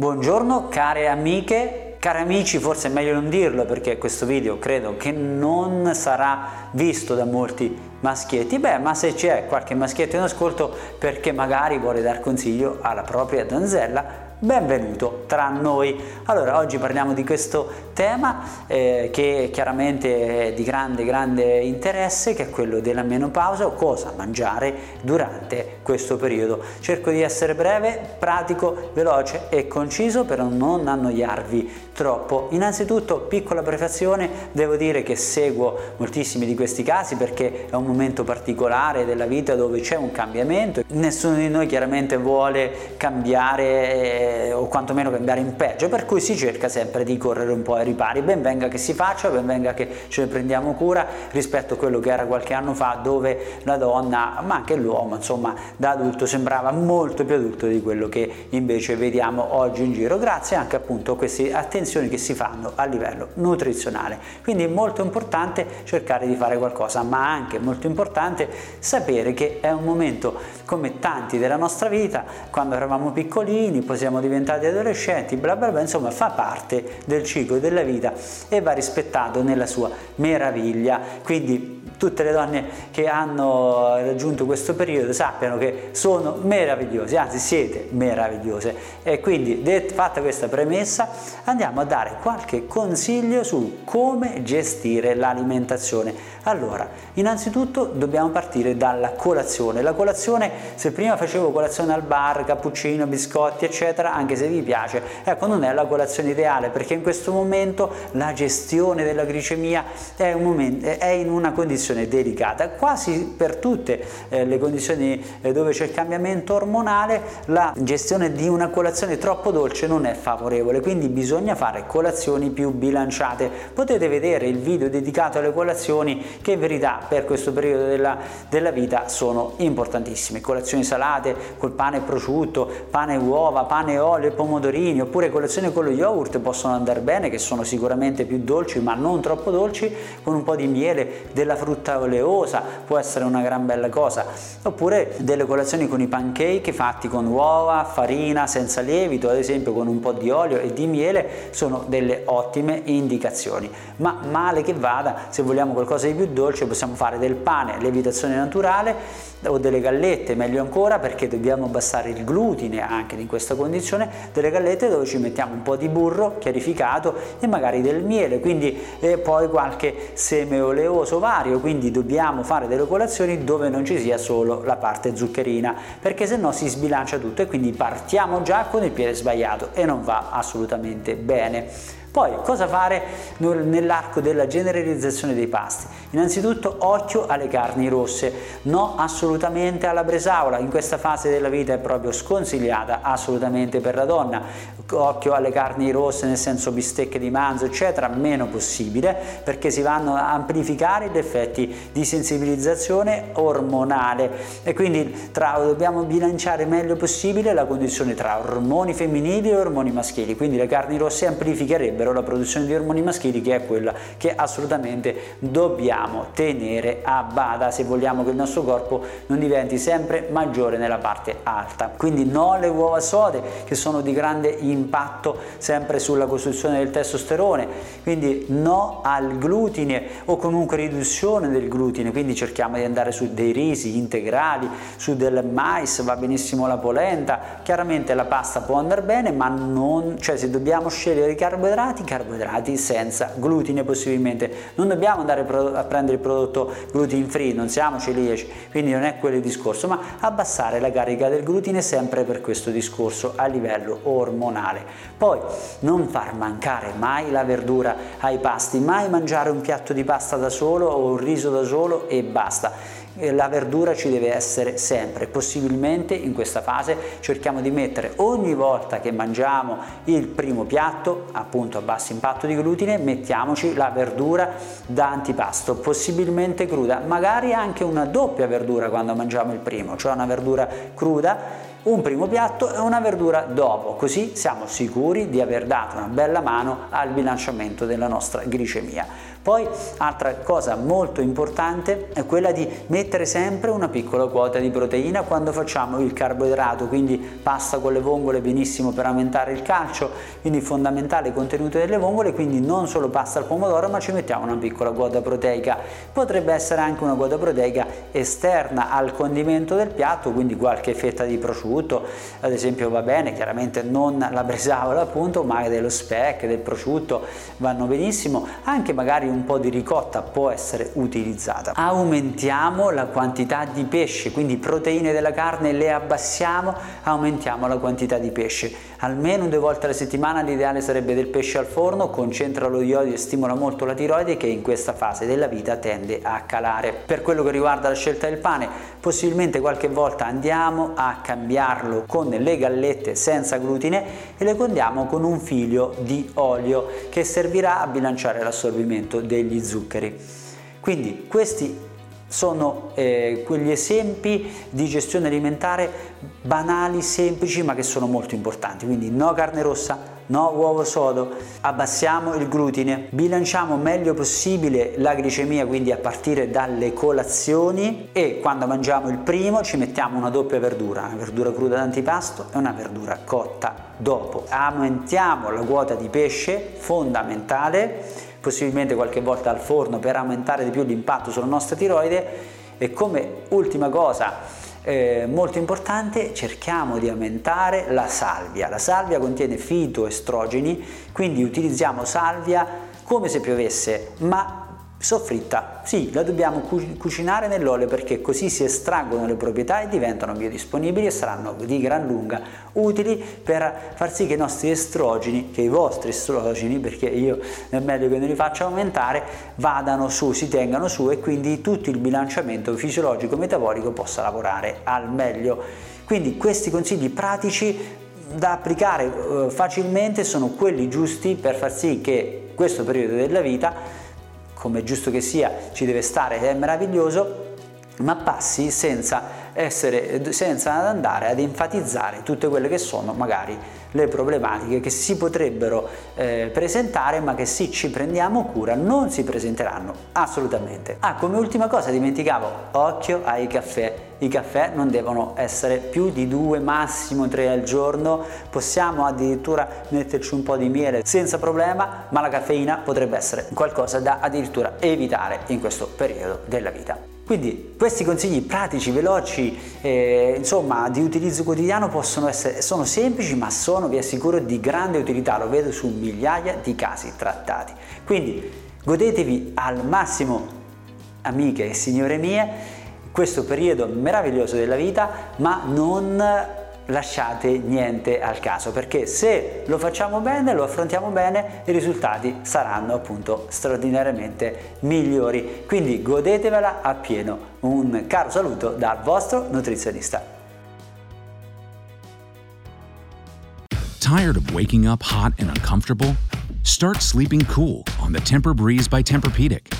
Buongiorno care amiche, cari amici, forse è meglio non dirlo perché questo video credo che non sarà visto da molti maschietti, beh ma se c'è qualche maschietto in ascolto perché magari vuole dar consiglio alla propria donzella, benvenuto tra noi. Allora, oggi parliamo di questo tema eh, che chiaramente è di grande, grande interesse, che è quello della menopausa o cosa mangiare durante questo periodo. Cerco di essere breve, pratico, veloce e conciso per non annoiarvi troppo. Innanzitutto, piccola prefazione, devo dire che seguo moltissimi di questi casi perché è un momento particolare della vita dove c'è un cambiamento. Nessuno di noi chiaramente vuole cambiare o quantomeno cambiare in peggio, per cui si cerca sempre di correre un po' ai ripari. Ben venga che si faccia, ben venga che ce ne prendiamo cura rispetto a quello che era qualche anno fa dove la donna, ma anche l'uomo, insomma, da adulto sembrava molto più adulto di quello che invece vediamo oggi in giro, grazie anche appunto a queste attenzioni che si fanno a livello nutrizionale. Quindi è molto importante cercare di fare qualcosa, ma anche molto importante sapere che è un momento come tanti della nostra vita, quando eravamo piccolini, poi diventati adolescenti, bla bla bla, insomma fa parte del ciclo della vita e va rispettato nella sua meraviglia. Quindi tutte le donne che hanno raggiunto questo periodo sappiano che sono meravigliose, anzi siete meravigliose. E quindi fatta questa premessa andiamo a dare qualche consiglio su come gestire l'alimentazione. Allora, innanzitutto dobbiamo partire dalla colazione. La colazione, se prima facevo colazione al bar, cappuccino, biscotti, eccetera, anche se vi piace, ecco, non è la colazione ideale perché in questo momento la gestione della glicemia è, un momento, è in una condizione delicata. Quasi per tutte eh, le condizioni eh, dove c'è il cambiamento ormonale, la gestione di una colazione troppo dolce non è favorevole, quindi bisogna fare colazioni più bilanciate. Potete vedere il video dedicato alle colazioni che in verità per questo periodo della, della vita sono importantissime. Colazioni salate col pane e prosciutto, pane e uova, pane e olio e pomodorini, oppure colazioni con lo yogurt possono andare bene, che sono sicuramente più dolci ma non troppo dolci, con un po' di miele, della frutta oleosa, può essere una gran bella cosa. Oppure delle colazioni con i pancake fatti con uova, farina, senza lievito, ad esempio con un po' di olio e di miele, sono delle ottime indicazioni. Ma male che vada, se vogliamo qualcosa di più dolce possiamo fare del pane, lievitazione naturale o delle gallette, meglio ancora perché dobbiamo abbassare il glutine anche in questa condizione, delle gallette dove ci mettiamo un po' di burro chiarificato e magari del miele, quindi eh, poi qualche seme oleoso vario, quindi dobbiamo fare delle colazioni dove non ci sia solo la parte zuccherina, perché se no si sbilancia tutto e quindi partiamo già con il piede sbagliato e non va assolutamente bene. Poi cosa fare nell'arco della generalizzazione dei pasti? Innanzitutto occhio alle carni rosse, no assolutamente alla bresaola, in questa fase della vita è proprio sconsigliata assolutamente per la donna. Occhio alle carni rosse nel senso bistecche di manzo eccetera, meno possibile perché si vanno a amplificare gli effetti di sensibilizzazione ormonale e quindi tra, dobbiamo bilanciare meglio possibile la condizione tra ormoni femminili e ormoni maschili, quindi le carni rosse amplificherebbero potrebbero la produzione di ormoni maschili che è quella che assolutamente dobbiamo tenere a bada se vogliamo che il nostro corpo non diventi sempre maggiore nella parte alta. Quindi no alle uova sode che sono di grande impatto sempre sulla costruzione del testosterone, quindi no al glutine o comunque riduzione del glutine, quindi cerchiamo di andare su dei risi integrali, su del mais, va benissimo la polenta, chiaramente la pasta può andare bene, ma non, cioè se dobbiamo scegliere i carboidrati carboidrati, carboidrati senza glutine possibilmente. Non dobbiamo andare a prendere il prodotto gluten free, non siamo celiaci, quindi non è quello il discorso, ma abbassare la carica del glutine sempre per questo discorso a livello ormonale. Poi non far mancare mai la verdura ai pasti, mai mangiare un piatto di pasta da solo o un riso da solo e basta la verdura ci deve essere sempre, possibilmente in questa fase cerchiamo di mettere ogni volta che mangiamo il primo piatto, appunto a basso impatto di glutine, mettiamoci la verdura da antipasto, possibilmente cruda, magari anche una doppia verdura quando mangiamo il primo, cioè una verdura cruda un primo piatto e una verdura dopo, così siamo sicuri di aver dato una bella mano al bilanciamento della nostra glicemia. Poi altra cosa molto importante è quella di mettere sempre una piccola quota di proteina quando facciamo il carboidrato, quindi pasta con le vongole benissimo per aumentare il calcio, quindi fondamentale il contenuto delle vongole, quindi non solo pasta al pomodoro ma ci mettiamo una piccola quota proteica. Potrebbe essere anche una quota proteica esterna al condimento del piatto, quindi qualche fetta di prosciutto, ad esempio va bene, chiaramente non la bresaola appunto, ma dello speck, del prosciutto vanno benissimo, anche magari un po' di ricotta può essere utilizzata. Aumentiamo la quantità di pesce, quindi proteine della carne le abbassiamo, aumentiamo la quantità di pesce. Almeno due volte alla settimana l'ideale sarebbe del pesce al forno, concentra lo iodio e stimola molto la tiroide che in questa fase della vita tende a calare. Per quello che riguarda la scelta del pane, possibilmente qualche volta andiamo a cambiarlo con le gallette senza glutine e le condiamo con un figlio di olio che servirà a bilanciare l'assorbimento degli zuccheri. Quindi questi sono eh, quegli esempi di gestione alimentare banali, semplici, ma che sono molto importanti. Quindi no carne rossa, no uovo sodo, abbassiamo il glutine, bilanciamo meglio possibile la glicemia, quindi a partire dalle colazioni e quando mangiamo il primo ci mettiamo una doppia verdura, una verdura cruda d'antipasto e una verdura cotta dopo. Aumentiamo la quota di pesce, fondamentale, possibilmente qualche volta al forno per aumentare di più l'impatto sulla nostra tiroide e come ultima cosa eh, molto importante cerchiamo di aumentare la salvia. La salvia contiene fitoestrogeni, quindi utilizziamo salvia come se piovesse, ma soffritta, sì, la dobbiamo cucinare nell'olio perché così si estraggono le proprietà e diventano biodisponibili e saranno di gran lunga utili per far sì che i nostri estrogeni, che i vostri estrogeni, perché io è meglio che non li faccia aumentare, vadano su, si tengano su e quindi tutto il bilanciamento fisiologico-metabolico possa lavorare al meglio. Quindi questi consigli pratici da applicare eh, facilmente sono quelli giusti per far sì che questo periodo della vita come è giusto che sia, ci deve stare è meraviglioso, ma passi senza, essere, senza andare ad enfatizzare tutte quelle che sono magari le problematiche che si potrebbero eh, presentare ma che se ci prendiamo cura non si presenteranno assolutamente. Ah, come ultima cosa dimenticavo, occhio ai caffè. I caffè non devono essere più di due, massimo tre al giorno, possiamo addirittura metterci un po' di miele senza problema, ma la caffeina potrebbe essere qualcosa da addirittura evitare in questo periodo della vita. Quindi questi consigli pratici, veloci, eh, insomma di utilizzo quotidiano possono essere, sono semplici ma sono, vi assicuro, di grande utilità, lo vedo su migliaia di casi trattati. Quindi godetevi al massimo, amiche e signore mie, questo periodo meraviglioso della vita, ma non lasciate niente al caso perché se lo facciamo bene, lo affrontiamo bene, i risultati saranno appunto straordinariamente migliori. Quindi godetevela appieno. Un caro saluto dal vostro nutrizionista. Tired of waking up hot and uncomfortable? Start sleeping cool on the Temper Breeze by Tempur-Pedic.